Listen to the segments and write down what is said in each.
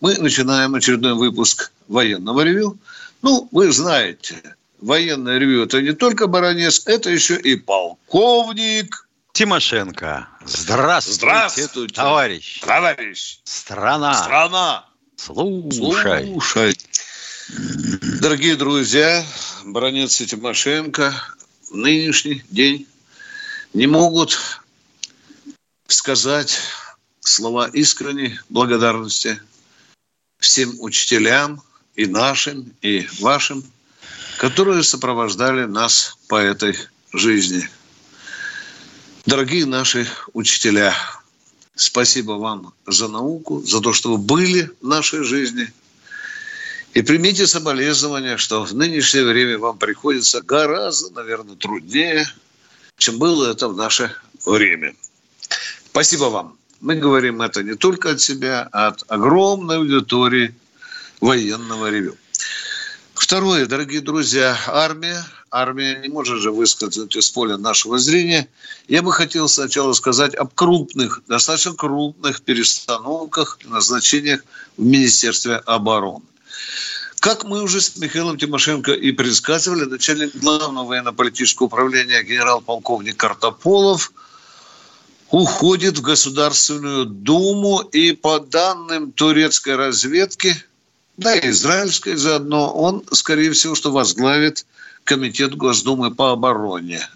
Мы начинаем очередной выпуск военного ревю. Ну, вы знаете, военное ревю – это не только баронец, это еще и полковник. Тимошенко. Здравствуйте, Здравствуйте, товарищ. Товарищ. Страна. Страна. Слушай. Слушай. Дорогие друзья, баронец и Тимошенко в нынешний день не могут сказать слова искренней благодарности всем учителям и нашим, и вашим, которые сопровождали нас по этой жизни. Дорогие наши учителя, спасибо вам за науку, за то, что вы были в нашей жизни – и примите соболезнования, что в нынешнее время вам приходится гораздо, наверное, труднее, чем было это в наше время. Спасибо вам. Мы говорим это не только от себя, а от огромной аудитории военного ревю. Второе, дорогие друзья, армия. Армия не может же выскользнуть из поля нашего зрения. Я бы хотел сначала сказать об крупных, достаточно крупных перестановках и назначениях в Министерстве обороны. Как мы уже с Михаилом Тимошенко и предсказывали, начальник главного военно-политического управления генерал-полковник Картополов уходит в Государственную Думу и по данным турецкой разведки, да и израильской заодно, он, скорее всего, что возглавит Комитет Госдумы по обороне.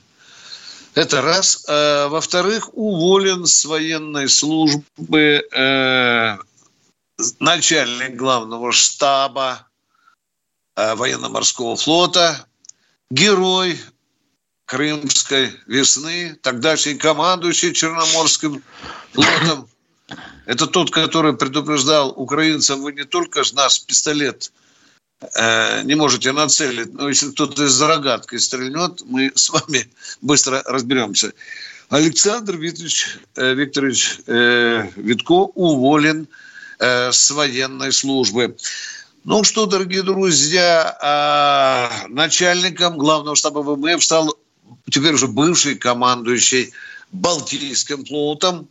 Это раз. А, во-вторых, уволен с военной службы э, начальник главного штаба Э, военно-морского флота, герой Крымской весны, тогдашний командующий Черноморским флотом. Это тот, который предупреждал украинцам, вы не только нас пистолет э, не можете нацелить, но если кто-то из рогаткой стрельнет, мы с вами быстро разберемся. Александр Викторович, э, Викторович э, Витко уволен э, с военной службы. Ну что, дорогие друзья, а, начальником главного штаба ВМФ стал теперь уже бывший командующий Балтийским флотом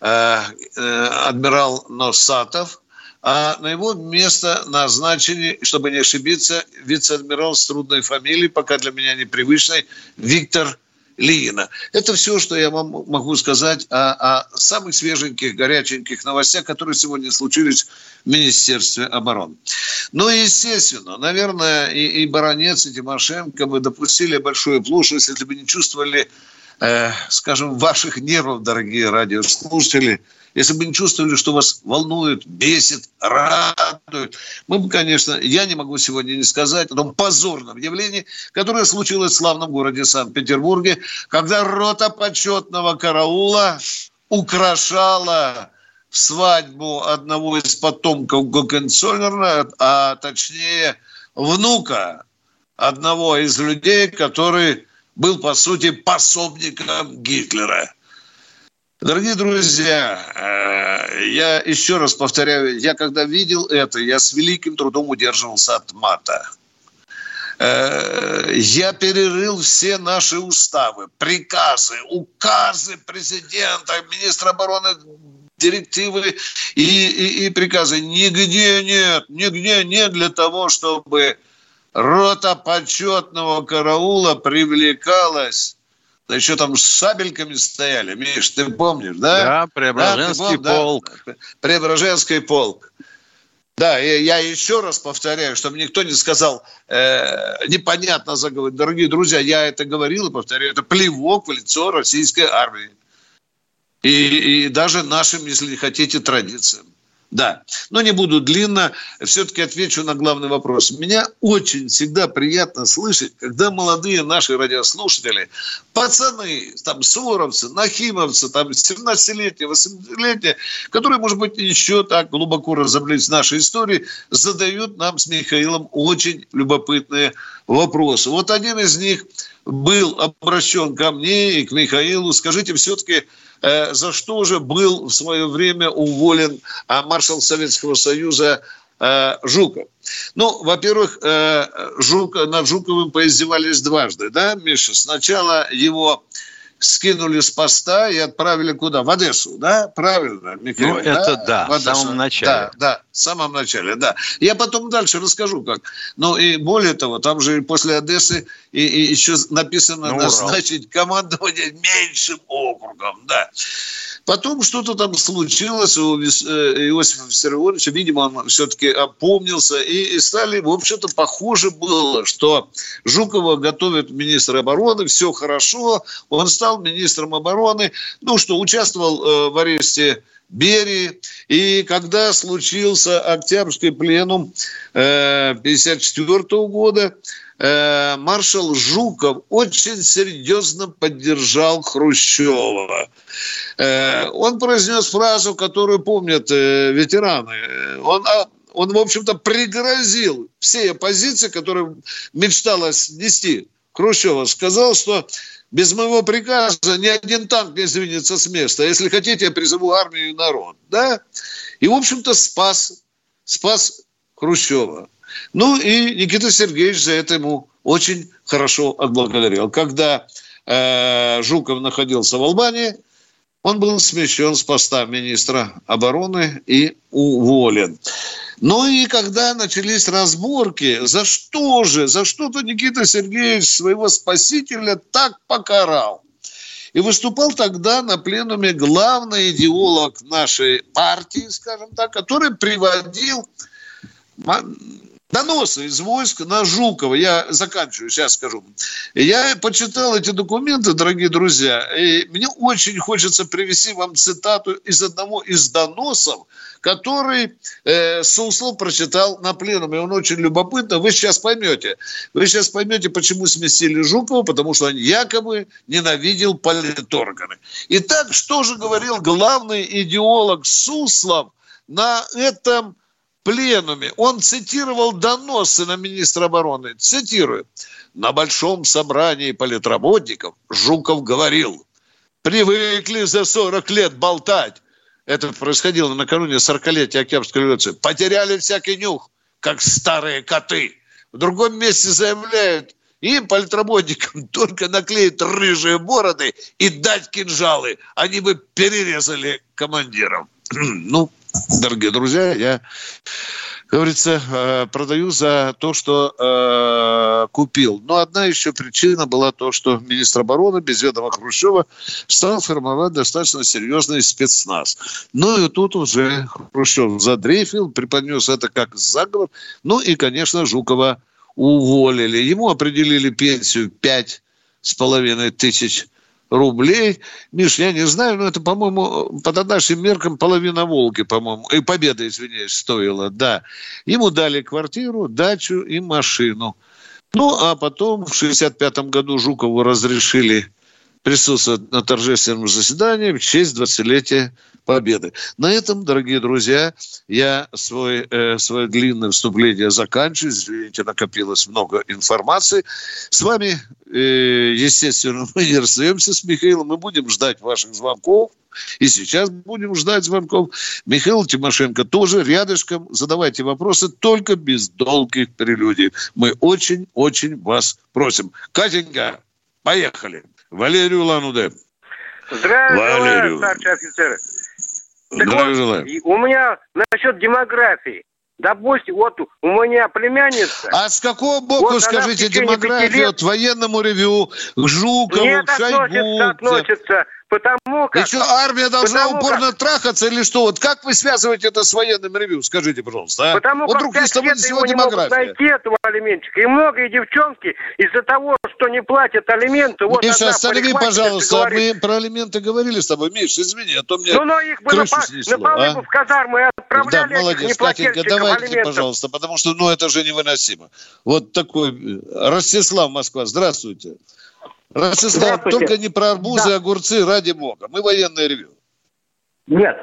а, э, адмирал Носатов, а на его место назначили, чтобы не ошибиться, вице-адмирал с трудной фамилией, пока для меня непривычной, Виктор Лиина. Это все, что я вам могу сказать о, о самых свеженьких, горяченьких новостях, которые сегодня случились в Министерстве обороны. Ну естественно, наверное, и, и Баранец, и Тимошенко бы допустили большую площадь, если бы не чувствовали, э, скажем, ваших нервов, дорогие радиослушатели – если бы не чувствовали, что вас волнует, бесит, радует, мы бы, конечно, я не могу сегодня не сказать о том позорном явлении, которое случилось в славном городе Санкт-Петербурге, когда рота почетного караула украшала свадьбу одного из потомков Гогенцоллерна, а точнее внука одного из людей, который был, по сути, пособником Гитлера. Дорогие друзья, э, я еще раз повторяю, я когда видел это, я с великим трудом удерживался от мата. Э, я перерыл все наши уставы, приказы, указы президента, министра обороны, директивы и, и, и приказы. Нигде нет, нигде нет для того, чтобы рота почетного караула привлекалась да еще там с сабельками стояли. Миш, ты помнишь, да? Да, Преображенский да, полк. Да? Преображенский полк. Да, и я еще раз повторяю, чтобы никто не сказал э, непонятно заговорить. Дорогие друзья, я это говорил и повторяю, это плевок в лицо российской армии. И, и даже нашим, если не хотите, традициям. Да, но не буду длинно, все-таки отвечу на главный вопрос. Меня очень всегда приятно слышать, когда молодые наши радиослушатели, пацаны, там, суровцы, нахимовцы, там, 17-летние, 18-летние, которые, может быть, еще так глубоко разобрались в нашей истории, задают нам с Михаилом очень любопытные вопросы. Вот один из них был обращен ко мне и к Михаилу. Скажите, все-таки, за что же был в свое время уволен а, маршал Советского Союза э, Жуков. Ну, во-первых, э, Жук, над Жуковым поиздевались дважды, да, Миша? Сначала его скинули с поста и отправили куда? В Одессу, да? Правильно, Михаил? Ну, это да, в, в самом начале. Да, да, в самом начале, да. Я потом дальше расскажу, как. Ну, и более того, там же после Одессы и, и еще написано ну, назначить командование меньшим округом, да. Потом что-то там случилось у э, Иосифа Виссарионовича. Видимо, он все-таки опомнился. И, стали, в общем-то, похоже было, что Жукова готовит министр обороны. Все хорошо. Он стал министром обороны. Ну что, участвовал э, в аресте Берии. И когда случился Октябрьский пленум 1954 э, года, э, маршал Жуков очень серьезно поддержал Хрущева. Э, он произнес фразу, которую помнят ветераны. Он а, он, в общем-то, пригрозил всей оппозиции, которая мечтала снести Хрущева, сказал, что без моего приказа ни один танк не сдвинется с места. Если хотите, я призову армию и народ. Да? И, в общем-то, спас, спас Хрущева. Ну и Никита Сергеевич за это ему очень хорошо отблагодарил. Когда э, Жуков находился в Албании, он был смещен с поста министра обороны и уволен. Ну и когда начались разборки, за что же, за что-то Никита Сергеевич своего спасителя так покарал. И выступал тогда на пленуме главный идеолог нашей партии, скажем так, который приводил доносы из войск на Жукова. Я заканчиваю, сейчас скажу. Я почитал эти документы, дорогие друзья, и мне очень хочется привести вам цитату из одного из доносов, который э, Суслов прочитал на пленуме. Он очень любопытно. Вы сейчас поймете. Вы сейчас поймете, почему сместили Жукова, потому что он якобы ненавидел политорганы. Итак, что же говорил главный идеолог Суслов на этом пленуме. Он цитировал доносы на министра обороны. Цитирую. На большом собрании политработников Жуков говорил, привыкли за 40 лет болтать это происходило накануне 40-летия Октябрьской революции, потеряли всякий нюх, как старые коты. В другом месте заявляют, им, политработникам, только наклеить рыжие бороды и дать кинжалы. Они бы перерезали командиров. ну, дорогие друзья, я говорится, э, продаю за то, что э, купил. Но одна еще причина была то, что министр обороны без ведома Хрущева стал формировать достаточно серьезный спецназ. Ну и тут уже Хрущев задрейфил, преподнес это как заговор. Ну и, конечно, Жукова уволили. Ему определили пенсию пять с половиной тысяч рублей. Миш, я не знаю, но это, по-моему, под нашим меркам половина Волги, по-моему, и Победа, извиняюсь, стоила, да. Ему дали квартиру, дачу и машину. Ну, а потом в 65 году Жукову разрешили присутствовать на торжественном заседании в честь 20-летия Победы. На этом, дорогие друзья, я свой, э, свое длинное вступление заканчиваю. Извините, накопилось много информации. С вами, э, естественно, мы не расстаемся с Михаилом. Мы будем ждать ваших звонков. И сейчас будем ждать звонков. Михаил Тимошенко тоже рядышком. Задавайте вопросы только без долгих прелюдий. Мы очень-очень вас просим. Катенька, поехали. Валерию Лануде. Здравия желаю, старший офицер. Так Здравия вот, желаю. У меня насчет демографии. Допустим, вот у меня племянница. А с какого боку, вот скажите, демографию лет... от военному ревю, Жуков, Нет, относится, относится. Потому как... И что, армия должна потому упорно как... трахаться или что? Вот как вы связываете это с военным ревью? Скажите, пожалуйста. А? Потому вот как вдруг пять лет его не могут найти, этого алиментчика. И многие девчонки из-за того, что не платят алименты... Вот Миша, останови, пожалуйста. Мы про алименты говорили с тобой. Миш, извини, а то мне ну, но их бы крышу на, снесло. На а? в казармы отправляли Да, молодец, Катенька, давайте, алиментов. пожалуйста, потому что ну это же невыносимо. Вот такой... Э, Ростислав, Москва, здравствуйте. Ростислав, только не про арбузы, да. огурцы, ради бога. Мы военное ревю. Нет.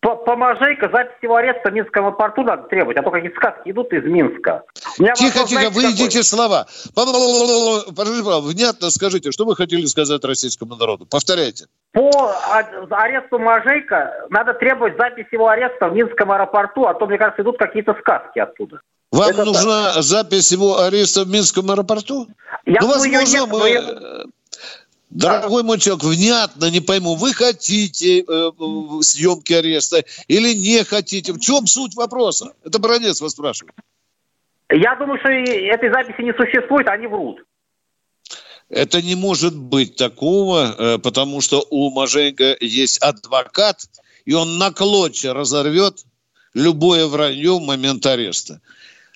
По, по Можейко запись его ареста в Минском порту надо требовать, а то какие сказки идут из Минска. Тихо, тихо, вы идите слова. Внятно скажите, что вы хотели сказать российскому народу? Повторяйте. По аресту Можейко надо требовать запись его ареста в Минском аэропорту, а то, мне кажется, идут какие-то сказки оттуда. Вам Это нужна так. запись его ареста в Минском аэропорту? Я ну, возможно, нет, мы... Я... Дорогой мой человек, внятно не пойму, вы хотите э, съемки ареста или не хотите? В чем суть вопроса? Это Бронец вас спрашивает. Я думаю, что этой записи не существует, они врут. Это не может быть такого, э, потому что у Маженко есть адвокат, и он на клочья разорвет любое вранье в момент ареста.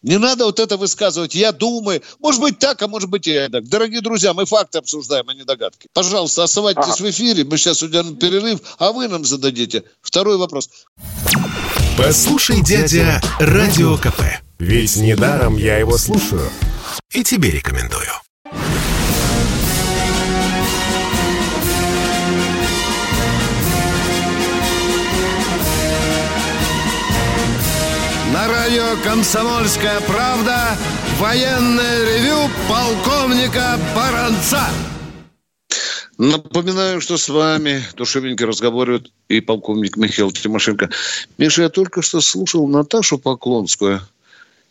Не надо вот это высказывать. Я думаю, может быть так, а может быть и так. Дорогие друзья, мы факты обсуждаем, а не догадки. Пожалуйста, оставайтесь ага. в эфире. Мы сейчас уйдем перерыв, а вы нам зададите второй вопрос. Послушай, дядя, Радио КП. Ведь недаром я его слушаю. И тебе рекомендую. Радио «Комсомольская правда» военное ревю полковника Баранца. Напоминаю, что с вами душевненько разговаривает и полковник Михаил Тимошенко. Миша, я только что слушал Наташу Поклонскую.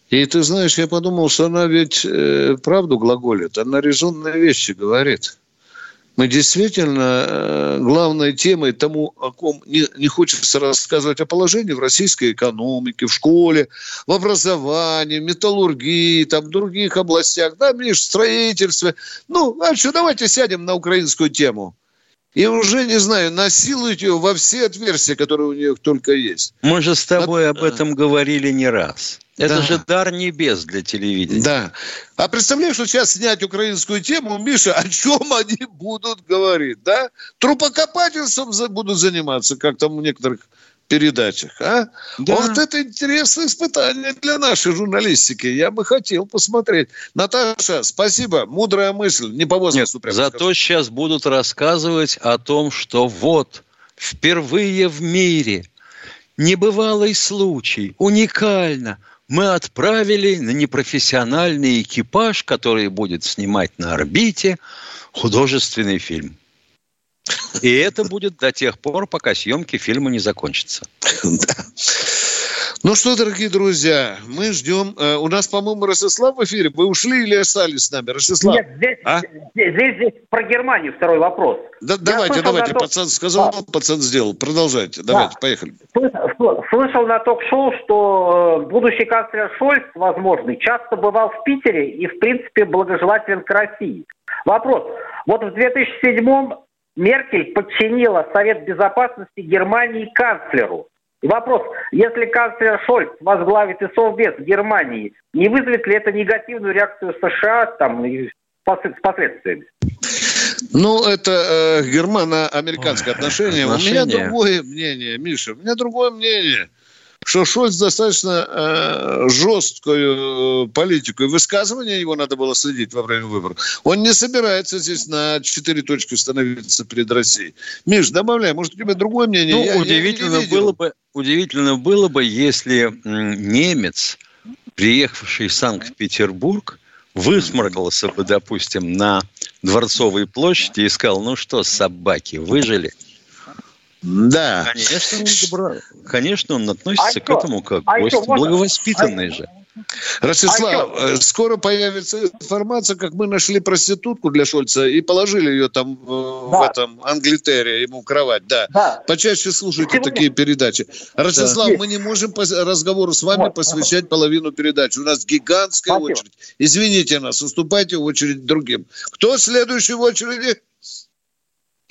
И ты знаешь, я подумал, что она ведь э, правду глаголит, она резонные вещи говорит мы действительно э, главной темой тому, о ком не, не хочется рассказывать о положении в российской экономике, в школе, в образовании, в металлургии, там, в других областях, да, в строительстве. Ну, а что, давайте сядем на украинскую тему. И уже, не знаю, насилуют ее во все отверстия, которые у нее только есть. Мы же с тобой об этом говорили не раз. Это да. же дар небес для телевидения. Да. А представляешь, что сейчас снять украинскую тему, Миша, о чем они будут говорить, да? Трупокопательством будут заниматься, как там в некоторых передачах, а? Да. Вот это интересное испытание для нашей журналистики. Я бы хотел посмотреть. Наташа, спасибо. Мудрая мысль. Не по возрасту прямо. Зато скажу. сейчас будут рассказывать о том, что вот впервые в мире небывалый случай, уникально – мы отправили на непрофессиональный экипаж, который будет снимать на орбите художественный фильм. И это будет до тех пор, пока съемки фильма не закончатся. Ну что, дорогие друзья, мы ждем. Э, у нас, по-моему, Ростислав в эфире. Вы ушли или остались с нами? Ростислав? Нет, здесь, а? здесь, здесь, здесь про Германию второй вопрос. Да, давайте, давайте. То... Пацан сказал, а. пацан сделал. Продолжайте. Давайте, да. поехали. Слышал на ток-шоу, что э, будущий канцлер Шольц, возможный, часто бывал в Питере и, в принципе, благожелателен к России. Вопрос. Вот в 2007-м Меркель подчинила Совет Безопасности Германии канцлеру. Вопрос, если канцлер Шольц возглавит и Совбез Германии, не вызовет ли это негативную реакцию США там, с последствиями? Ну, это э, германо-американское отношение. отношение. У меня другое мнение, Миша. У меня другое мнение что Шольц достаточно э, жесткую э, политику и высказывания его надо было следить во время выборов. Он не собирается здесь на четыре точки становиться перед Россией. Миш, добавляй, может, у тебя другое мнение? Ну, я, удивительно, я было бы, удивительно было бы, если немец, приехавший в Санкт-Петербург, высморгался бы, допустим, на Дворцовой площади и сказал, ну что, собаки, выжили? Да. Конечно, он добро... Конечно, он относится а к этому как а гость, благовоспитанный а... же. Ростислав, а э, скоро появится информация, как мы нашли проститутку для Шольца и положили ее там э, да. в этом Англитере, ему кровать, да. да. Почаще слушайте Сегодня... такие передачи. Ростислав, да. мы не можем по разговору с вами вот. посвящать половину передачи. У нас гигантская Спасибо. очередь. Извините нас, уступайте в очередь другим. Кто следующий в очереди?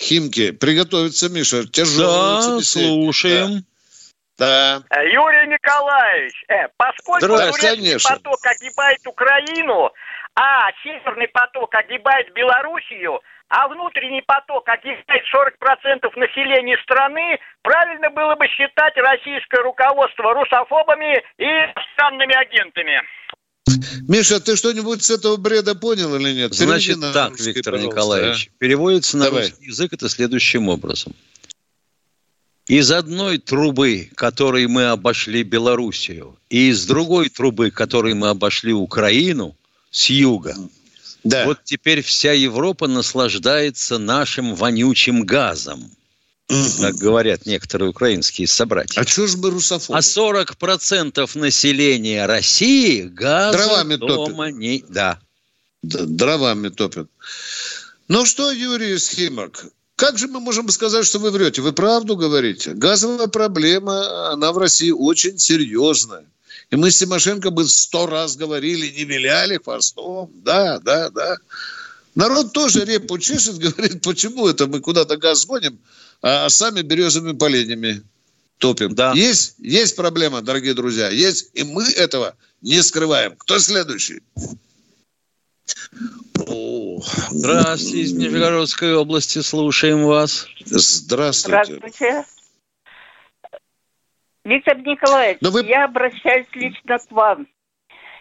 Химки, приготовиться, Миша. Тяжелый да, слушаем. Да. Да. Юрий Николаевич, э, поскольку турецкий поток огибает Украину, а Северный поток огибает Белоруссию, а внутренний поток огибает 40% населения страны, правильно было бы считать российское руководство русофобами и странными агентами. Миша, ты что-нибудь с этого бреда понял или нет? Значит так, Виктор Николаевич, а? переводится на Давай. русский язык это следующим образом. Из одной трубы, которой мы обошли Белоруссию, и из другой трубы, которой мы обошли Украину, с юга, да. вот теперь вся Европа наслаждается нашим вонючим газом как говорят некоторые украинские собратья. А что ж мы русофобы? А 40% населения России газа Дровами дома топят. не... Да. Дровами топят. Ну что, Юрий Схимок, как же мы можем сказать, что вы врете? Вы правду говорите? Газовая проблема, она в России очень серьезная. И мы с Тимошенко бы сто раз говорили, не виляли хвостом. Да, да, да. Народ тоже репу чешет, говорит, почему это мы куда-то газ гоним, а сами березовыми поленьями топим. Да. Есть, есть проблема, дорогие друзья, есть, и мы этого не скрываем. Кто следующий? Здравствуйте, из Нижегородской области, слушаем вас. Здравствуйте. Здравствуйте. Виктор Николаевич, Но вы... я обращаюсь лично к вам.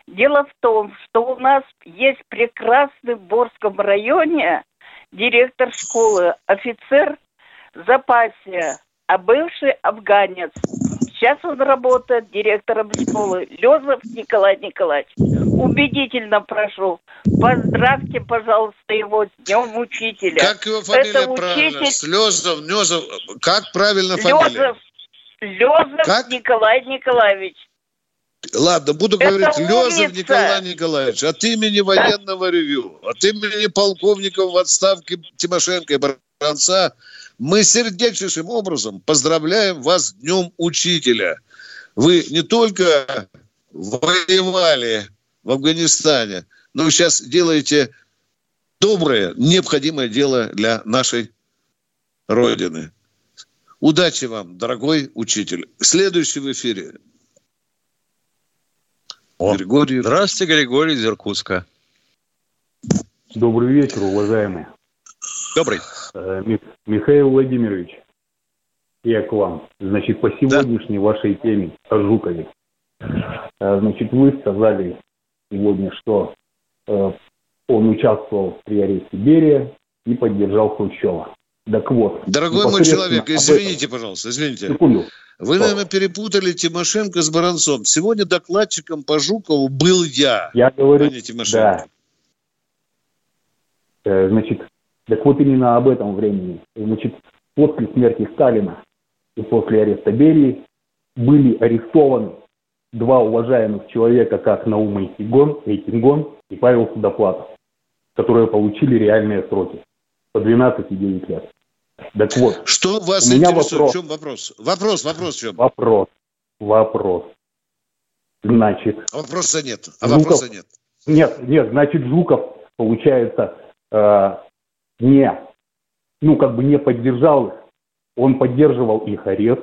Дело в том, что у нас есть прекрасный в Борском районе директор школы, офицер в запасе, а бывший афганец. Сейчас он работает директором школы. Лезов Николай Николаевич. Убедительно прошу, поздравьте, пожалуйста, его с Днем Учителя. Как его фамилия Это правильно? Учитель... Слезов, Незов. Как правильно фамилия? Лезов, Лезов как? Николай Николаевич. Ладно, буду Это говорить Лезов Николай Николаевич от имени военного ревю, от имени полковников в отставке Тимошенко и Баранца мы сердечнейшим образом поздравляем вас с Днем Учителя. Вы не только воевали в Афганистане, но сейчас делаете доброе, необходимое дело для нашей Родины. Удачи вам, дорогой учитель. Следующий в эфире о, Григорий. Здравствуйте, Григорий из Иркутска. Добрый вечер, уважаемые. Добрый. Э, Михаил Владимирович, я к вам. Значит, по сегодняшней да. вашей теме о Жукове. Э, значит, вы сказали сегодня, что э, он участвовал при аресте Берия и поддержал Хрущева. Так вот. Дорогой мой человек, извините, пожалуйста, извините. Секунду. Вы, Что? наверное, перепутали Тимошенко с Баранцом. Сегодня докладчиком по Жукову был я. Я говорю, а Тимошенко. да. Э, значит, так вот именно об этом времени. Значит, после смерти Сталина и после ареста Берии были арестованы два уважаемых человека, как Наум Эйтингон, Эйтингон и Павел Судоплатов, которые получили реальные сроки по 12 и 9 лет. Так вот. Что вас у меня интересует? Вопрос. В чем вопрос? Вопрос, вопрос в чем? Вопрос. Вопрос. Значит. Вопроса нет. А Жуков, вопроса нет. Нет, нет, значит, Жуков, получается, э, не, ну, как бы не поддержал их. Он поддерживал их арест.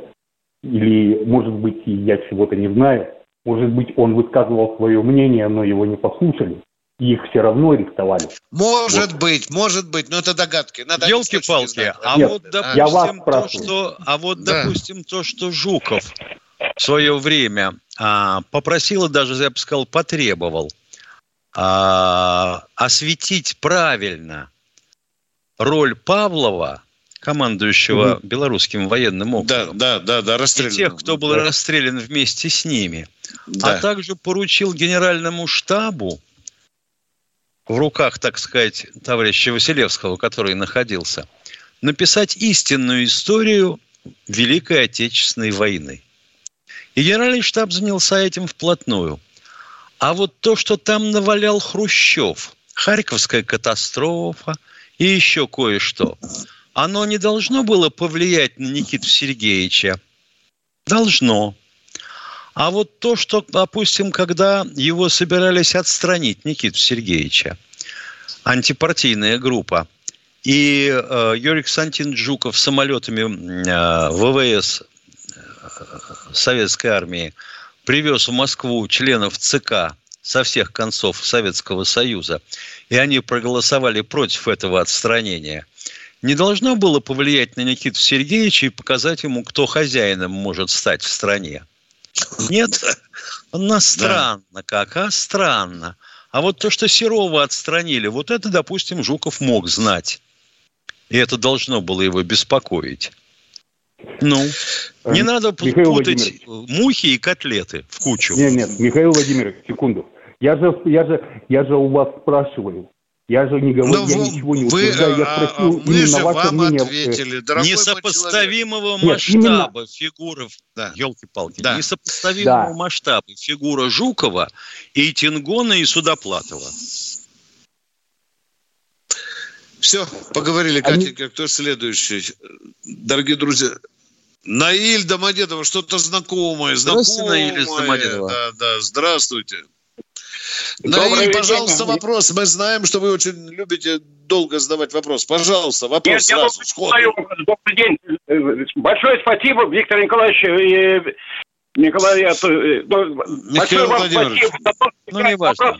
Или, может быть, я чего-то не знаю. Может быть, он высказывал свое мнение, но его не послушали их все равно арестовали. Может вот. быть, может быть, но это догадки. Надо Елки-палки. А Нет, вот, допустим, то, что, а вот, да. допустим, то, что Жуков в свое время а, попросил и даже, я бы сказал, потребовал а, осветить правильно роль Павлова, командующего угу. белорусским военным округом. Да, да, да, да, И тех, кто был да. расстрелян вместе с ними. Да. А также поручил генеральному штабу в руках, так сказать, товарища Василевского, который находился, написать истинную историю Великой Отечественной войны. И генеральный штаб занялся этим вплотную. А вот то, что там навалял Хрущев, Харьковская катастрофа и еще кое-что, оно не должно было повлиять на Никиту Сергеевича? Должно. А вот то, что, допустим, когда его собирались отстранить, Никиту Сергеевича, антипартийная группа, И э, Юрий Константин Жуков самолетами э, ВВС э, Советской Армии привез в Москву членов ЦК со всех концов Советского Союза, и они проголосовали против этого отстранения, не должно было повлиять на Никиту Сергеевича и показать ему, кто хозяином может стать в стране. Нет, у нас странно да. как, а странно. А вот то, что Серова отстранили, вот это, допустим, Жуков мог знать. И это должно было его беспокоить. Ну, не надо Михаил путать мухи и котлеты в кучу. Нет, нет, Михаил Владимирович, секунду. Я же, я же, я же у вас спрашиваю. Я же не говорю, я ничего не утверждаю. Я а, спросил мы именно ваше мнение. Ответили, Несопоставимого масштаба именно... фигуры, да. елки-палки, да. несопоставимого да. масштаба фигура Жукова и Тингона и Судоплатова. Все, поговорили, Они... Катенька. Кто следующий? Дорогие друзья, Наиль Домодедова, что-то знакомое, знакомое. Здравствуйте, Наиль Домодедова. Да, да, здравствуйте. Наиль, пожалуйста, день. вопрос. Мы знаем, что вы очень любите долго задавать вопрос. Пожалуйста, вопрос Нет, сразу, сходу. Добрый день. Большое спасибо, Виктор Николаевич и Николай. Э, ну, большое вам спасибо за то, ну, не важно.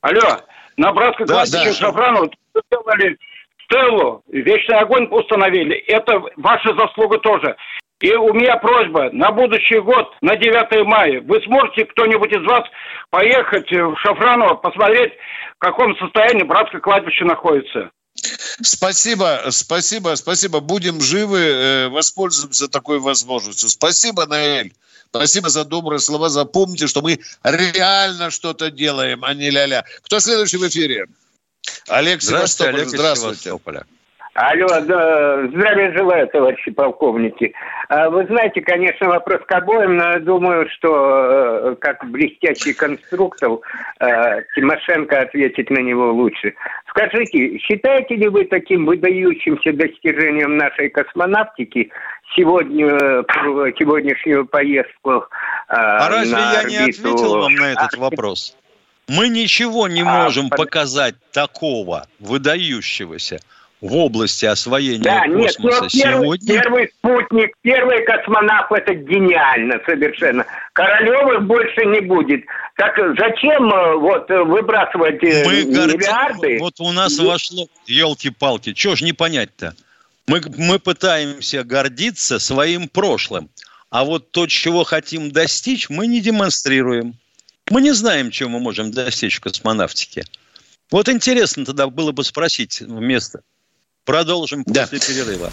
Алло, на братской да, кладбище да. Шафрану сделали стеллу, вечный огонь установили. Это ваша заслуга тоже. И у меня просьба, на будущий год, на 9 мая, вы сможете кто-нибудь из вас поехать в Шафраново, посмотреть, в каком состоянии братское кладбище находится? Спасибо, спасибо, спасибо. Будем живы, э, воспользуемся такой возможностью. Спасибо, Наэль. Спасибо за добрые слова. Запомните, что мы реально что-то делаем, а не ля-ля. Кто следующий в эфире? Олег Здравствуйте, Олег Здравствуйте. Севастополя. Алло, да, здравия желаю, товарищи полковники. А, вы знаете, конечно, вопрос к обоим, но я думаю, что э, как блестящий конструктор э, Тимошенко ответить на него лучше. Скажите, считаете ли вы таким выдающимся достижением нашей космонавтики сегодня, сегодняшнюю поездку А, а разве я орбиту... не ответил вам на этот вопрос? Мы ничего не а, можем а, показать такого выдающегося в области освоения да, космоса нет, первый, сегодня... Первый спутник, первый космонавт, это гениально совершенно. Королевых больше не будет. Так зачем э, вот выбрасывать э, Мы миллиарды? Горди... Вот у нас вошло, елки-палки, что ж не понять-то? Мы, мы пытаемся гордиться своим прошлым, а вот то, чего хотим достичь, мы не демонстрируем. Мы не знаем, чего мы можем достичь в космонавтике. Вот интересно тогда было бы спросить вместо Продолжим да. после перерыва.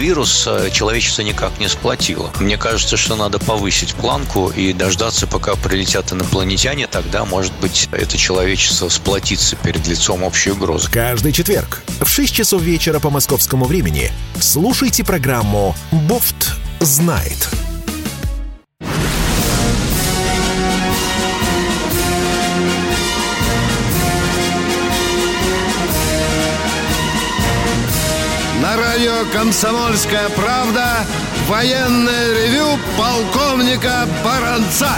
э, человечество никак не сплотило. Мне кажется, что надо повысить планку и дождаться, пока прилетят инопланетяне, тогда, может быть, это человечество сплотится перед лицом общей угрозы. Каждый четверг в 6 часов вечера по московскому времени слушайте программу «Бофт знает». Радио «Комсомольская правда» военное ревю полковника Баранца.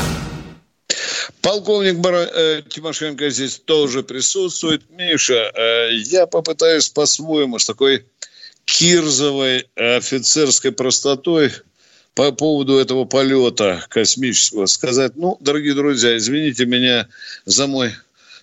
Полковник Бар... э, Тимошенко здесь тоже присутствует. Миша, э, я попытаюсь по-своему с такой кирзовой офицерской простотой по поводу этого полета космического сказать, ну, дорогие друзья, извините меня за мой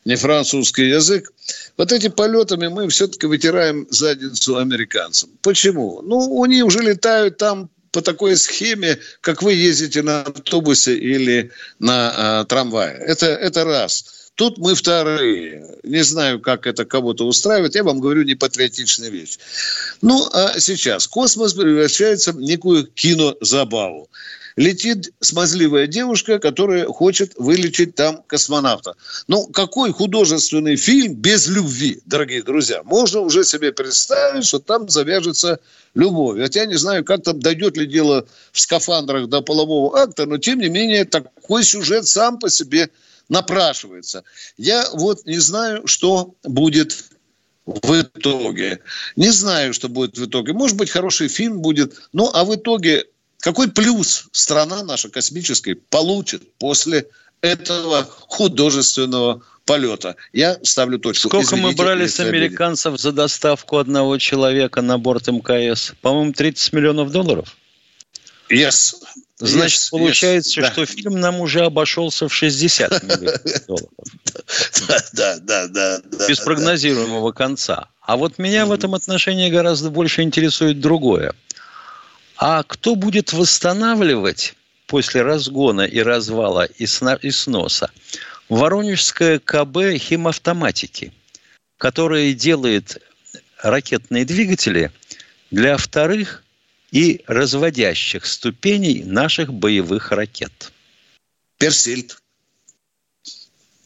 не французский язык, вот эти полетами мы все-таки вытираем задницу американцам. Почему? Ну, они уже летают там по такой схеме, как вы ездите на автобусе или на а, трамвае. Это, это раз. Тут мы вторые. Не знаю, как это кого-то устраивает. Я вам говорю непатриотичную вещь. Ну, а сейчас космос превращается в некую кинозабаву. Летит смазливая девушка, которая хочет вылечить там космонавта. Ну, какой художественный фильм без любви, дорогие друзья? Можно уже себе представить, что там завяжется любовь. Хотя я не знаю, как там дойдет ли дело в скафандрах до полового акта, но тем не менее такой сюжет сам по себе напрашивается. Я вот не знаю, что будет в итоге. Не знаю, что будет в итоге. Может быть, хороший фильм будет. Ну, а в итоге какой плюс страна наша космическая получит после этого художественного полета? Я ставлю точку. Сколько Извините, мы брали с американцев за доставку одного человека на борт мкс? По-моему, 30 миллионов долларов? Yes. Значит, yes, получается, yes, что да. фильм нам уже обошелся в 60 миллионов долларов. Да, да, да. Без прогнозируемого конца. А вот меня в этом отношении гораздо больше интересует другое. А кто будет восстанавливать после разгона и развала и, сноса Воронежское КБ химавтоматики, которое делает ракетные двигатели для вторых и разводящих ступеней наших боевых ракет. Персильд.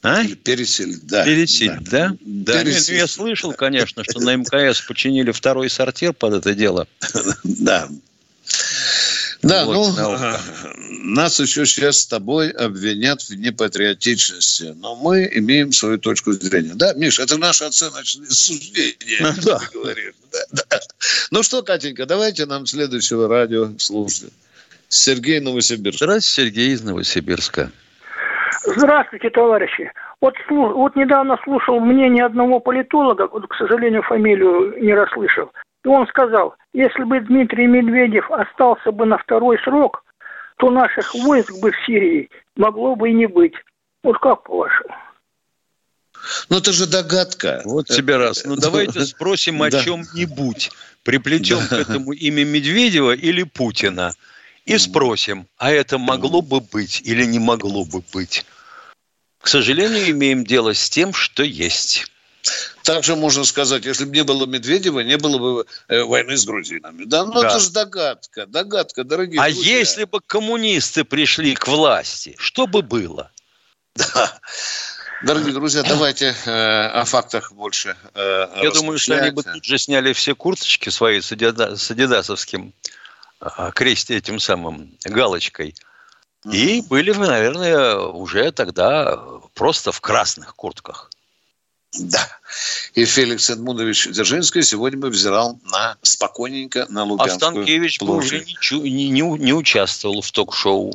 А? Пересильд, да. Пересильд, да? Да. да. Пересильд. Я слышал, конечно, что на МКС починили второй сортир под это дело. Да. Да, вот, ну, наука. нас еще сейчас с тобой обвинят в непатриотичности, но мы имеем свою точку зрения. Да, Миша, это наше оценочное суждение, ну, да. говоришь. Да, да. Ну что, Катенька, давайте нам следующего радио слушать. Сергей Новосибирск. Здравствуйте, Сергей из Новосибирска. Здравствуйте, товарищи. Вот, вот недавно слушал мнение одного политолога, вот, к сожалению, фамилию не расслышал. И он сказал, если бы Дмитрий Медведев остался бы на второй срок, то наших войск бы в Сирии могло бы и не быть. Вот как по-вашему? Ну, это же догадка. Вот тебе раз. Ну, давайте спросим о чем-нибудь. Приплетем к этому имя Медведева или Путина. И спросим, а это могло бы быть или не могло бы быть? К сожалению, имеем дело с тем, что есть. Также можно сказать, если бы не было Медведева, не было бы э, войны с грузинами. Да, ну да. это же догадка, догадка, дорогие А друзья. если бы коммунисты пришли к власти, что бы было? Да. Дорогие друзья, давайте э, о фактах больше. Э, Я думаю, что они бы тут же сняли все курточки свои с, адида, с адидасовским э, кресте этим самым галочкой. И были бы, наверное, уже тогда просто в красных куртках. Да. И Феликс Эдмундович Дзержинский сегодня бы взирал на спокойненько на Лубянскую А Станкевич бы уже не, не, не, не участвовал в ток-шоу.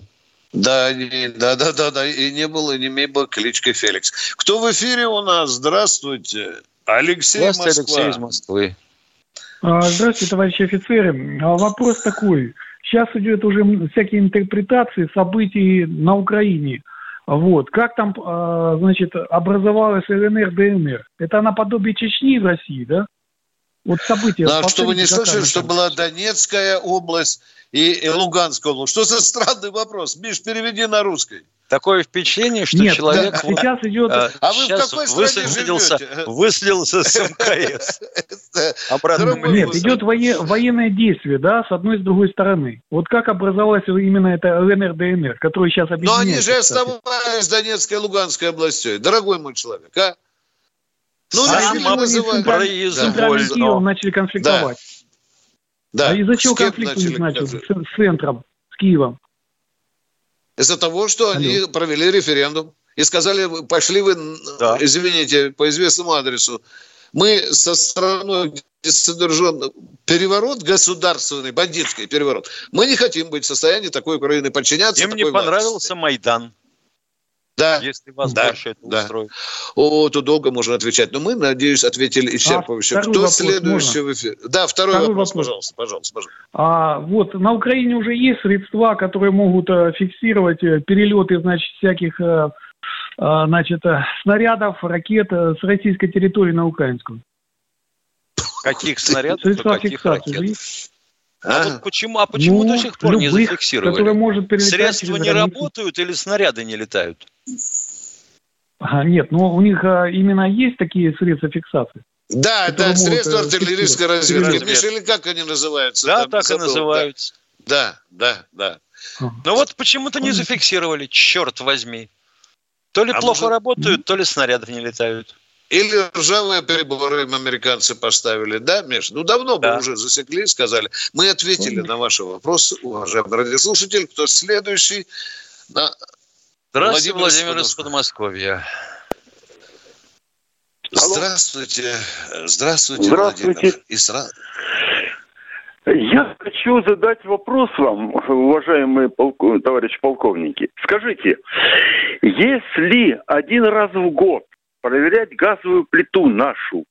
Да, да, да, да, да, и не было, и не имел бы кличкой Феликс. Кто в эфире у нас? Здравствуйте. Алексей Здравствуйте, Москва. Алексей из Москвы. А, здравствуйте, товарищи офицеры. А, вопрос такой. Сейчас идет уже всякие интерпретации событий на Украине. Вот. Как там, а, значит, образовалась ЛНР, ДНР? Это наподобие Чечни в России, да? Вот события. Да, что вы не слышали, что была Донецкая область и Луганская область. Что за странный вопрос? Миш, переведи на русский. Такое впечатление, что Нет, человек да, сейчас идет... А, а вы в какой высадился, выслился с МКС. Обратно Нет, идет военное действие, да, с одной и с другой стороны. Вот как образовалась именно эта ЛНР, ДНР, которая сейчас объединяется. Но они же оставались Донецкой и Луганской областью, дорогой мой человек, а? Ну, Сам называют. Произвольно. начали конфликтовать. Да. А из-за чего конфликт у них начался? С центром, с Киевом. Из-за того, что Алло. они провели референдум и сказали, пошли вы, да. извините, по известному адресу. Мы со страной, где совершен переворот государственный, бандитский переворот, мы не хотим быть в состоянии такой Украины подчиняться. Им не понравился власти. Майдан. Да. Если вас да, больше это да. устроит. О, тут долго можно отвечать. Но мы, надеюсь, ответили исчерпывающе. А Кто следующий в эфире? Да, второй, второй вопрос, вопрос, пожалуйста, пожалуйста, пожалуйста. А, вот, на Украине уже есть средства, которые могут а, фиксировать э, перелеты, значит, всяких а, значит, снарядов, ракет с российской территории на украинскую. Каких снарядов? Средства каких фиксации ракет? А, а вот почему, а почему ну, до сих пор любых, не зафиксировали? Может Средства не работают или снаряды не летают? А, нет, ну у них а, именно есть такие средства фиксации. Да, да, средства э, артиллерийской разведки. Миша, или как они называются? Да, Там, так забыл, и называются. Да, да, да. Ну вот почему-то не зафиксировали, черт возьми. То ли а плохо может... работают, то ли снарядов не летают. Или ржавые приборы им американцы поставили, да, Миш? Ну, давно да. бы уже засекли, сказали. Мы ответили на ваши вопросы, уважаемый радиослушатель. Кто следующий? На... Здравствуйте, Владимир, Владимир из Подмосковья. Здравствуйте. Здравствуйте, Здравствуйте. Владимир. И сразу... Я хочу задать вопрос вам, уважаемые полк... товарищи полковники. Скажите, если один раз в год проверять газовую плиту нашу,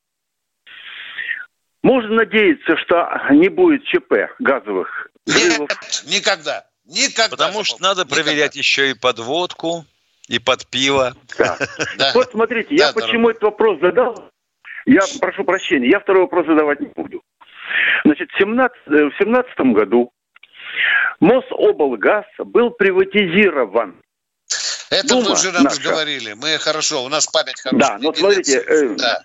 можно надеяться, что не будет ЧП газовых взрывов? Нет, никогда. Никогда. Потому что надо проверять еще и подводку, и под пиво. Да. да. Вот смотрите, я да, почему этот вопрос задал, я прошу прощения, я второй вопрос задавать не буду. Значит, в 2017 э, году Мособлгаз был приватизирован. Это Дума мы уже нам наша. говорили. Мы хорошо, у нас память хорошая. Да, но смотрите, э, да.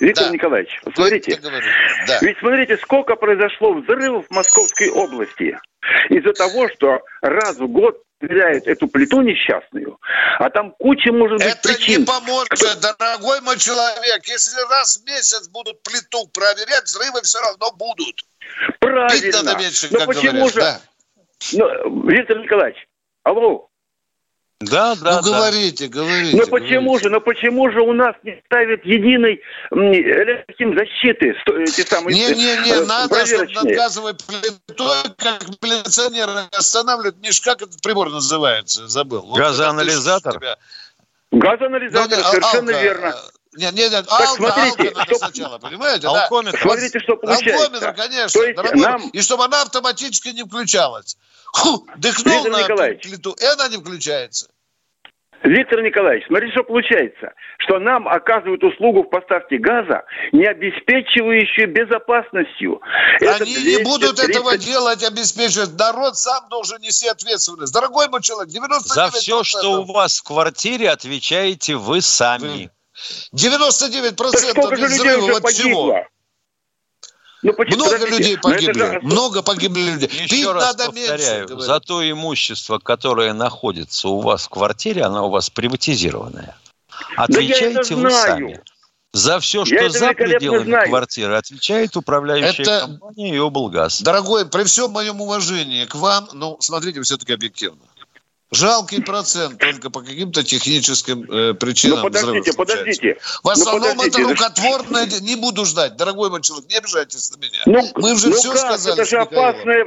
Виктор да. Николаевич, смотрите, да. ведь смотрите, сколько произошло взрывов в Московской области из-за того, что раз в год проверяют эту плиту несчастную, а там куча может быть Это причин. не поможет, дорогой мой человек. Если раз в месяц будут плиту проверять, взрывы все равно будут. Правильно. надо меньше, Но почему говорят, же... Да. Ну, Виктор Николаевич, алло, да, да, ну, говорите, да. говорите. Но почему говорите. же, но почему же у нас не ставят единой электроим защиты, эти самые Не, не, не, э, надо, чтобы над газовой плитой, как милиционеры останавливают, Миш, как этот прибор называется, забыл. Газоанализатор? Вот Газоанализатор, ну, совершенно алка, верно. Нет, нет, нет, так алка, смотрите, алка надо сначала, понимаете? Алкометр. Да? Смотрите, что получается. Алкометр, конечно, То есть дорогой, нам... и чтобы она автоматически не включалась. Ху, дыхнул Виктор на Николаевич. плиту, и она не включается. Виктор Николаевич, смотрите, что получается. Что нам оказывают услугу в поставке газа, не обеспечивающую безопасностью. Они 230... не будут этого делать, обеспечивать. Народ сам должен нести ответственность. Дорогой мой человек, 99%. За все, что у вас в квартире, отвечаете вы сами. 99% так взрывов от всего. Ну, почему, много людей погибли, же... много погибли людей. Еще Пить раз надо повторяю, меньше, за то имущество, которое находится у вас в квартире, оно у вас приватизированное. Отвечаете да вы сами. За все, что за пределами знаю. квартиры, отвечает управляющая Это... компания и облгаз. Дорогой, при всем моем уважении к вам, ну, смотрите все-таки объективно. Жалкий процент только по каким-то техническим э, причинам. Ну, подождите, подождите. В основном ну, это рукотворное... Не буду ждать, дорогой мой человек, не обижайтесь на меня. Ну, Мы уже ну все как? сказали. Это же опасная,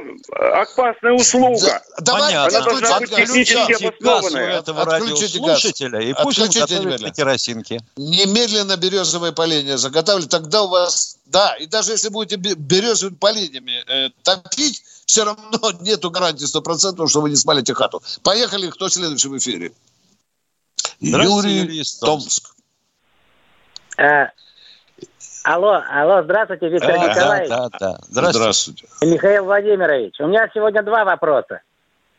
опасная услуга. Да, Понятно. Она должна быть технически обоснованная. этого радиослушателя и пусть Отключите он готовит керосинки. Немедленно березовое поленье заготавливали, тогда у вас... Да, и даже если будете березовыми поленьями э, топить, все равно нету гарантии стопроцентного, что вы не спалите хату. Поехали, кто следующий в эфире? Юрий Томск. А, алло, алло, здравствуйте, Виктор а, Николаевич. Да, да, да. Здравствуйте. здравствуйте. Михаил Владимирович, у меня сегодня два вопроса.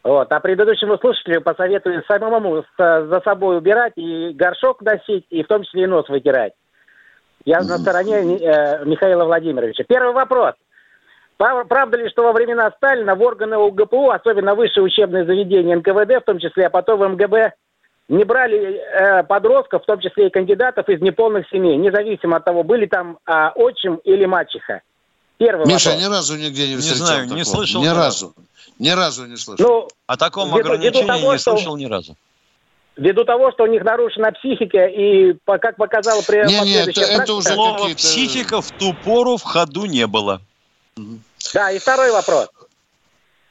Вот, а предыдущему слушателю посоветую самому за собой убирать и горшок носить, и в том числе и нос вытирать. Я на стороне э, Михаила Владимировича. Первый вопрос. Правда ли, что во времена Сталина в органы УГПУ, особенно высшее учебное заведение НКВД, в том числе, а потом в МГБ, не брали э, подростков, в том числе и кандидатов из неполных семей, независимо от того, были там э, отчим или мачеха? Первый Миша, вопрос. ни разу нигде не встречал Не знаю, такого. не слышал. Ни разу. Ни разу не слышал. Ну, О таком ввиду, ограничении ввиду того, не слышал ни разу. Ввиду того, что у них нарушена психика, и, как показало при не, не, это, это уже Слово психика в ту пору в ходу не было. Да, и второй вопрос.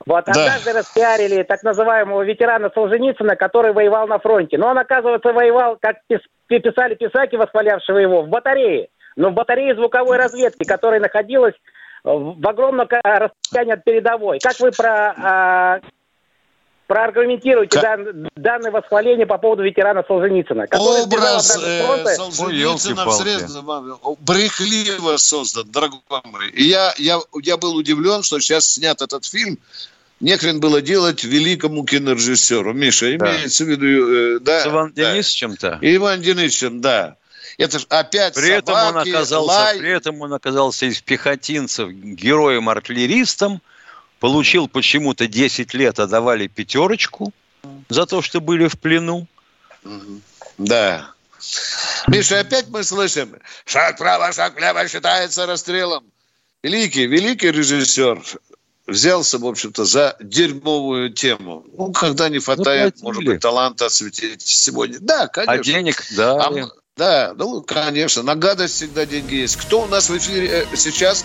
Вот да. однажды распиарили так называемого ветерана Солженицына, который воевал на фронте. Но он, оказывается, воевал, как писали писаки, восхвалявшего его, в батарее. Но в батарее звуковой разведки, которая находилась в огромном расстоянии от передовой. Как вы про а, проаргументируйте как... дан, данное восхваление по поводу ветерана Солженицына. Образ э, Солженицына в средстве брехливо создан, дорогой мой. И я, я, я был удивлен, что сейчас снят этот фильм. Нехрен было делать великому кинорежиссеру. Миша, имеется да. в виду... Э, да, С Иван да. Денисовичем-то? Иван Денисовичем, да. Это же опять при собаки, этом он оказался, лай. При этом он оказался из пехотинцев героем-артиллеристом, получил почему-то 10 лет, а давали пятерочку за то, что были в плену. Да. Миша, опять мы слышим, шаг вправо, шаг влево считается расстрелом. Великий, великий режиссер взялся, в общем-то, за дерьмовую тему. Ну, когда не хватает, Заплатили. может быть, таланта осветить сегодня. Да, а конечно. А денег, да. А, да, ну, конечно, на гадость всегда деньги есть. Кто у нас в эфире э, сейчас?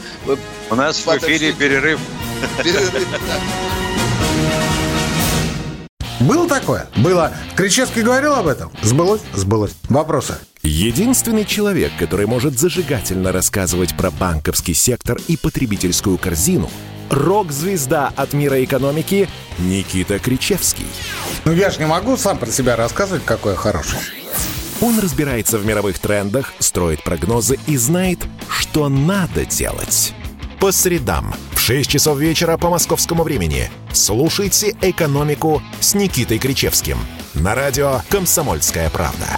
У нас в эфире перерыв. Перерыв, Было такое? Было. Кричевский говорил об этом? Сбылось? Сбылось. Вопросы? Единственный человек, который может зажигательно рассказывать про банковский сектор и потребительскую корзину – рок-звезда от мира экономики Никита Кричевский. Ну я же не могу сам про себя рассказывать, какой я хороший. Он разбирается в мировых трендах, строит прогнозы и знает, что надо делать. По средам в 6 часов вечера по московскому времени слушайте «Экономику» с Никитой Кричевским на радио «Комсомольская правда».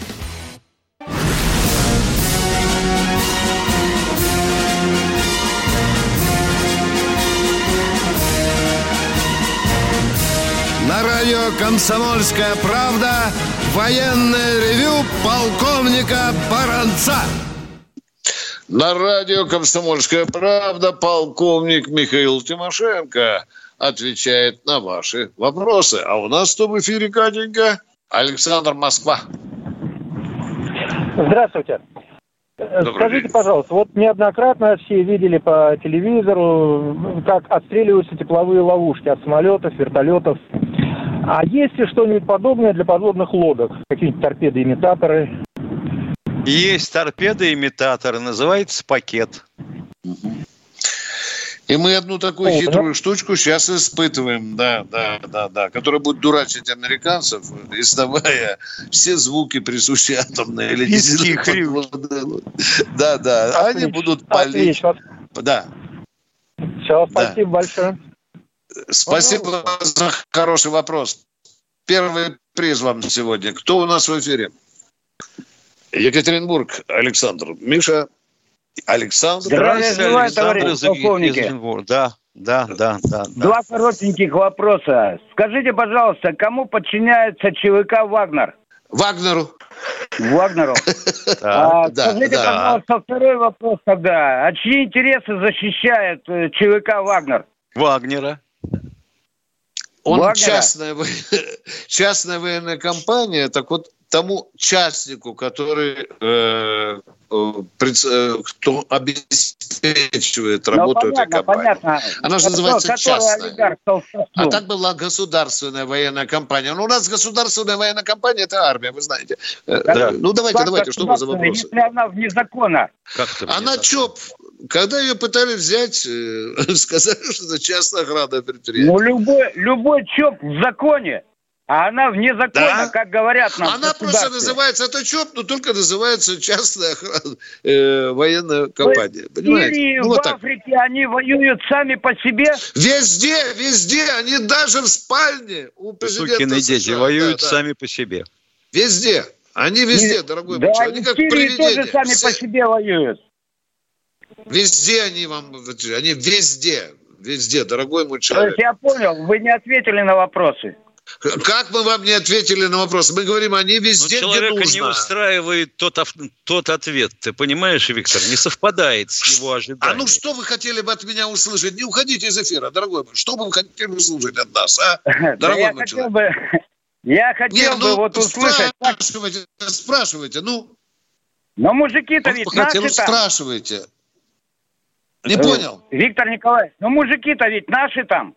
На радио «Комсомольская правда» Военное ревю полковника Баранца. На радио «Комсомольская правда» полковник Михаил Тимошенко отвечает на ваши вопросы. А у нас что в эфире, Катенька? Александр Москва. Здравствуйте. Добрый Скажите, день. пожалуйста, вот неоднократно все видели по телевизору, как отстреливаются тепловые ловушки от самолетов, вертолетов. А есть ли что-нибудь подобное для подводных лодок? Какие-нибудь торпеды-имитаторы? Есть торпеды-имитаторы, называется пакет. И мы одну такую О, хитрую да? штучку сейчас испытываем, да, да, да, да, которая будет дурачить американцев, издавая все звуки, присущие атомной или дизельной Да, да, они будут палить. Да. Все, спасибо большое. Спасибо за хороший вопрос. Первый приз вам сегодня. Кто у нас в эфире? Екатеринбург, Александр. Миша, Александр. Здравия желаю, товарищ полковники. Да, да, да, да. Два коротеньких вопроса. Скажите, пожалуйста, кому подчиняется ЧВК «Вагнер»? Вагнеру. Вагнеру. А, скажите, пожалуйста, второй вопрос тогда. А чьи интересы защищает э, ЧВК «Вагнер»? Вагнера. Он частная, частная военная компания, так вот тому частнику, который э, э, э кто обеспечивает ну, работу ну, понятно, этой компании. Понятно. Она же называется частная. А так была государственная военная компания. Ну, у нас государственная военная компания – это армия, вы знаете. Э, да. Ну, давайте, как давайте, что вы за вопросы? Если она вне закона. Как она что, когда ее пытались взять, сказали, что это частная охрана предприятия. Ну, любой, любой ЧОП в законе. А она вне закона, да? как говорят нам. Она просто называется, это ЧОП, но только называется частная охрана, э, военная компания. Понимаете? ну, в вот Африке так. они воюют сами по себе. Везде, везде, они даже в спальне у президента Сукины США. дети воюют да, сами по себе. Везде. Они везде, Не, дорогой да, мой Они как привидения. тоже сами Все. по себе воюют. Везде они вам, они везде, везде, дорогой мой человек. То есть я понял, вы не ответили на вопросы. Как мы вам не ответили на вопрос? Мы говорим, они везде, Но человека где нужно. не устраивает тот, тот ответ. Ты понимаешь, Виктор, не совпадает с его ожиданиями. А ну что вы хотели бы от меня услышать? Не уходите из эфира, дорогой мой. Что бы вы хотели услышать от нас, а? Дорогой мой человек. Бы, я хотел не, бы ну, вот услышать... Спрашивайте, спрашивайте, ну. Но мужики-то ведь наши там. Спрашивайте. Не понял. Виктор Николаевич, ну мужики-то ведь наши там.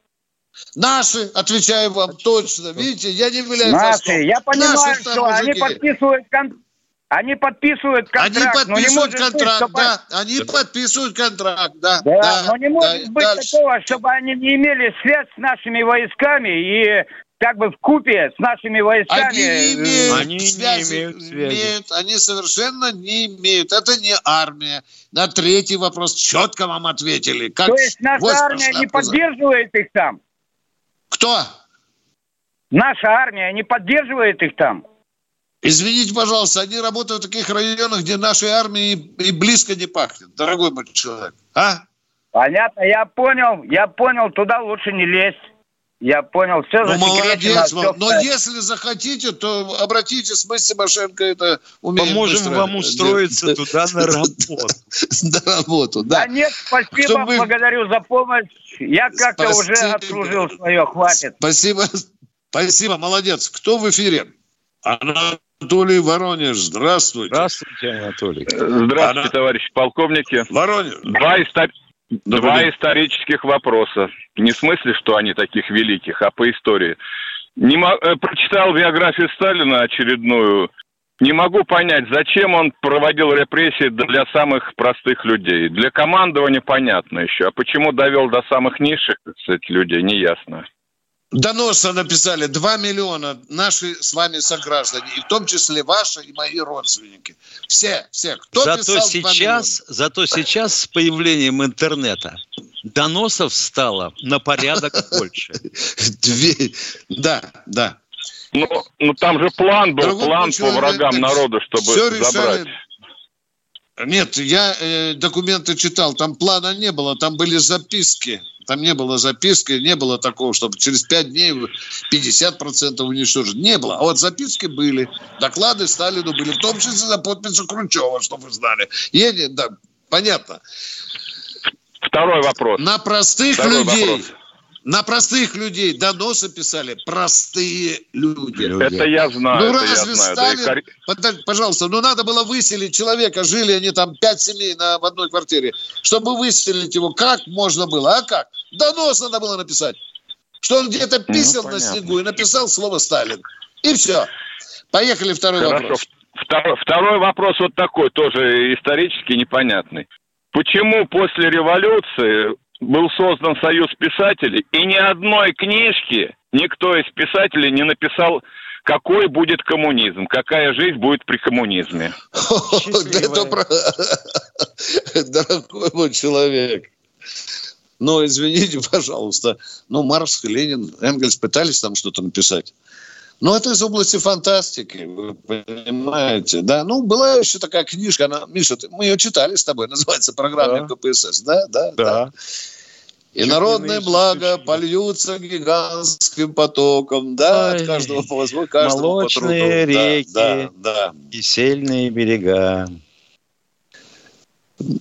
Наши, отвечаю вам точно. Видите, я не являюсь Наши, я понимаю, Наши что они подписывают кон... Они подписывают контракт. Они подписывают контракт, быть, да. Они подписывают контракт, да. Да, да но не может да, быть дальше. такого, чтобы они не имели связь с нашими войсками и как бы в купе с нашими войсками. Они не имеют они связи. Не имеют связи. Имеют, они совершенно не имеют. Это не армия. На третий вопрос четко вам ответили. Как То есть наша армия не поддерживает их там? Кто? Наша армия не поддерживает их там. Извините, пожалуйста, они работают в таких районах, где нашей армии и близко не пахнет, дорогой мой человек. А? Понятно, я понял, я понял, туда лучше не лезть. Я понял, все ну, молодец, все но если захотите, то обратитесь, мы с Тимошенко это умеем Поможем быстро. вам устроиться туда на работу. На работу, да. Да нет, спасибо, благодарю за помощь. Я как-то уже отслужил свое, хватит. Спасибо, спасибо, молодец. Кто в эфире? Анатолий Воронеж, здравствуйте. Здравствуйте, Анатолий. Здравствуйте, товарищи полковники. Воронеж. Два, истор... Два исторических вопроса. Не в смысле, что они таких великих, а по истории. Не мо... Э, прочитал биографию Сталина очередную. Не могу понять, зачем он проводил репрессии для самых простых людей. Для командования понятно еще. А почему довел до самых низших, кстати, людей, неясно доноса написали 2 миллиона наши с вами сограждане, и в том числе ваши и мои родственники. Все, все. Кто зато писал сейчас, зато сейчас с появлением интернета доносов стало на порядок больше. Да, да. Ну, ну там же план был, план по врагам народа, чтобы забрать. Нет, я э, документы читал, там плана не было, там были записки там не было записки, не было такого, чтобы через 5 дней 50% уничтожить. Не было. А вот записки были, доклады Сталину были, в том числе за подписью Кручева, чтобы вы знали. Едет, да, понятно. Второй вопрос. На простых Второй людей вопрос. На простых людей доносы писали простые люди. Это я знаю. Ну разве знаю, Сталин... Да и... Пожалуйста, ну надо было выселить человека, жили они там пять семей на, в одной квартире. Чтобы выселить его, как можно было? А как? Донос надо было написать. Что он где-то ну, писал ну, на снегу и написал слово Сталин. И все. Поехали второй Хорошо. вопрос. Второй, второй вопрос вот такой, тоже исторически непонятный. Почему после революции был создан Союз писателей, и ни одной книжки никто из писателей не написал, какой будет коммунизм, какая жизнь будет при коммунизме. Дорогой мой человек, ну, извините, пожалуйста, ну, Маркс, Ленин, Энгельс пытались там что-то написать. Но это из области фантастики, вы понимаете, да. Ну, была еще такая книжка, она, Миша, мы ее читали с тобой, называется «Программа да. КПСС», да, да, да. да. И Чуть народное благо польются гигантским потоком, да, Ой, от каждого по каждому Молочные по реки да, да, да. и сильные берега.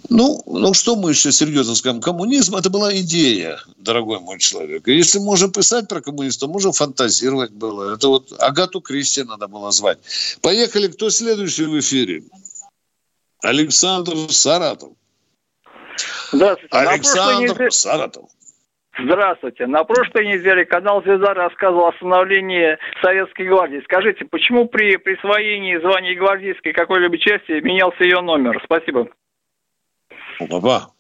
Ну, ну что мы еще серьезно скажем? Коммунизм – это была идея, дорогой мой человек. И если можем писать про коммунизм, то можем фантазировать было. Это вот Агату Кристи надо было звать. Поехали. Кто следующий в эфире? Александр Саратов. Здравствуйте. Александр неделе... Саратов. Здравствуйте. На прошлой неделе канал «Звезда» рассказывал о становлении Советской гвардии. Скажите, почему при присвоении звания гвардейской какой-либо части менялся ее номер? Спасибо. Опа,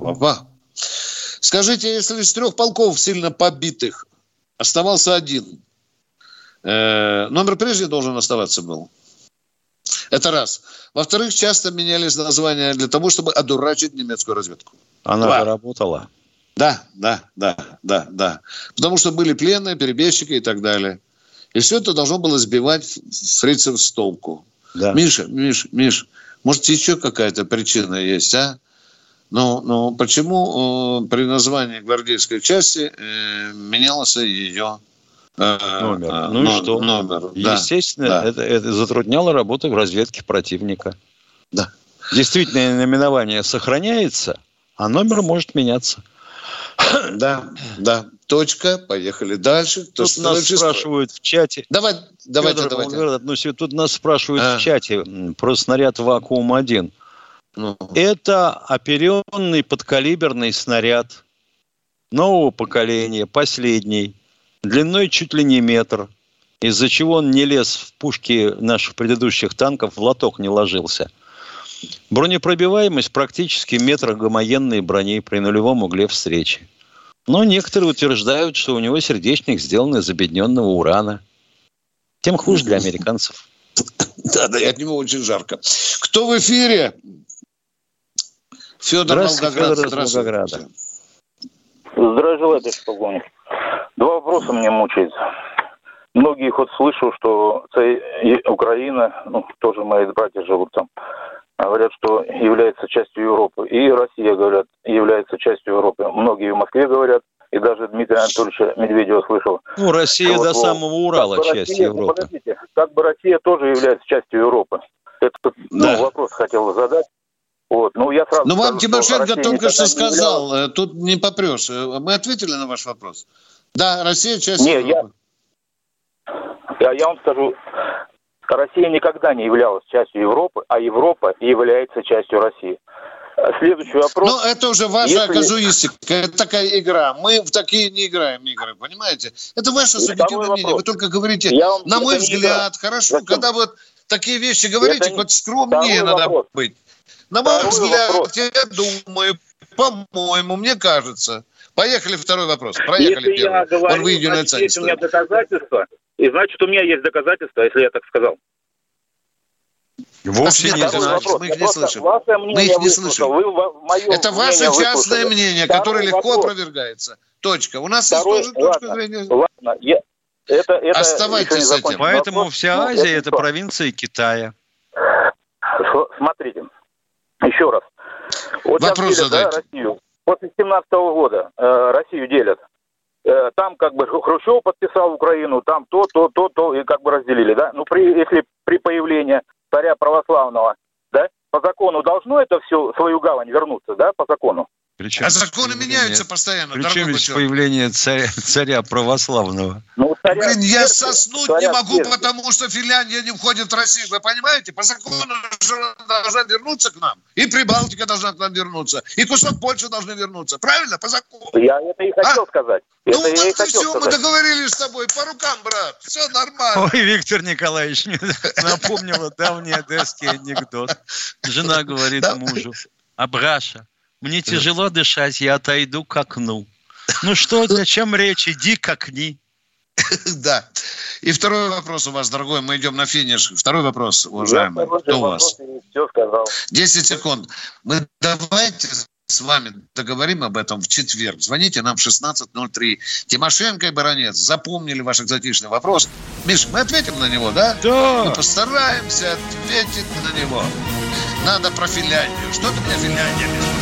опа. Скажите, если из трех полков сильно побитых оставался один, э, номер прежде должен оставаться был? Это раз. Во-вторых, часто менялись названия для того, чтобы одурачить немецкую разведку. Она Два. работала. Да, да, да, да, да. Потому что были пленные, перебежчики и так далее. И все это должно было сбивать фрицев с толку. Да. Миша, Миш, Миш, может, еще какая-то причина есть, а? Ну, ну почему э, при названии гвардейской части э, менялся ее э, номер? Э, ну но, и что? Номер. Естественно, да, Это, это затрудняло работу в разведке противника. Да. Действительно, наименование сохраняется, а номер может меняться. Да, да. Точка. Поехали дальше. Кто тут нас спрашивают в чате. Давай, давайте, Федор давайте. Волгоград, ну, тут нас спрашивают а. в чате про снаряд «Вакуум-1». Ну. Это оперенный подкалиберный снаряд нового поколения, последний, длиной чуть ли не метр, из-за чего он не лез в пушки наших предыдущих танков, в лоток не ложился. Бронепробиваемость практически метр гомогенной брони при нулевом угле встречи. Но некоторые утверждают, что у него сердечник сделан из объединенного урана. Тем хуже для американцев. Да, да, от него очень жарко. Кто в эфире? Федор Волгоград. Федор Волгограда. Здравия желаю, полковник. Два вопроса меня мучают. Многие вот слышу, что Украина, ну, тоже мои братья живут там, говорят, что является частью Европы. И Россия, говорят, является частью Европы. Многие в Москве говорят, и даже Дмитрий Анатольевич Медведева слышал. Ну, Россия вот, до самого Урала как часть Россия, Европы. Подождите, как бы Россия тоже является частью Европы. Это ну, да. вопрос хотел задать. Вот. Ну, я сразу ну вам Тимошенко только что сказал, являла... Э, тут не попрешь. Э, мы ответили на ваш вопрос? Да, Россия часть не, Европы. Я, я вам скажу, Россия никогда не являлась частью Европы, а Европа является частью России. Следующий вопрос. Ну, это уже ваша Если... казуистика, это такая игра. Мы в такие не играем игры, понимаете? Это ваше субъективное мнение. Вы только говорите, на мой взгляд, хорошо, Зачем? когда вот такие вещи говорите, это... хоть скромнее надо вопрос. быть. На мой второй взгляд, вопрос. я думаю, по-моему, мне кажется. Поехали второй вопрос. Проехали если первый. Я говорю, Он выйдет на Есть у меня доказательства, и значит, у меня есть доказательства, если я так сказал. Вовсе не значит, мы их не слышим. Мы их не слышим. Это ваше частное мнение, которое легко опровергается. Точка. У нас есть тоже точка зрения. Ладно, я, это, это Оставайтесь с этим. Поэтому вопрос, вся ну, Азия – это провинция Китая. Смотрите, еще раз. Вот Вопрос делят, да, Россию. После 17 года э, Россию делят. Э, там как бы Хрущев подписал Украину, там то, то, то, то, и как бы разделили, да? Ну, при, если при появлении царя православного, да, по закону должно это все свою гавань вернуться, да, по закону? Причем а законы меняются постоянно. Причем здесь появление царя, царя православного? Ну, царя Блин, я соснуть не могу, церкви. потому что Финляндия не входит в Россию. Вы понимаете? По закону должна вернуться к нам. И Прибалтика должна к нам вернуться. И кусок Польши должны вернуться. Правильно? По закону. Я это и хотел а? сказать. Это ну вот и все, сказать. мы договорились с тобой. По рукам, брат. Все нормально. Ой, Виктор Николаевич, напомнила давний одесский анекдот. Жена говорит мужу, Абраша, мне тяжело дышать, я отойду к окну. Ну что, зачем речь? Иди к окни. Да. И второй вопрос у вас, дорогой, мы идем на финиш. Второй вопрос, уважаемый. Кто у вас? 10 секунд. Мы давайте с вами договорим об этом в четверг. Звоните нам в 16.03. Тимошенко и Баранец запомнили ваш экзотичный вопрос. Миш, мы ответим на него, да? Да. Мы постараемся ответить на него. Надо про Финляндию. Что ты мне Финляндия, Миш?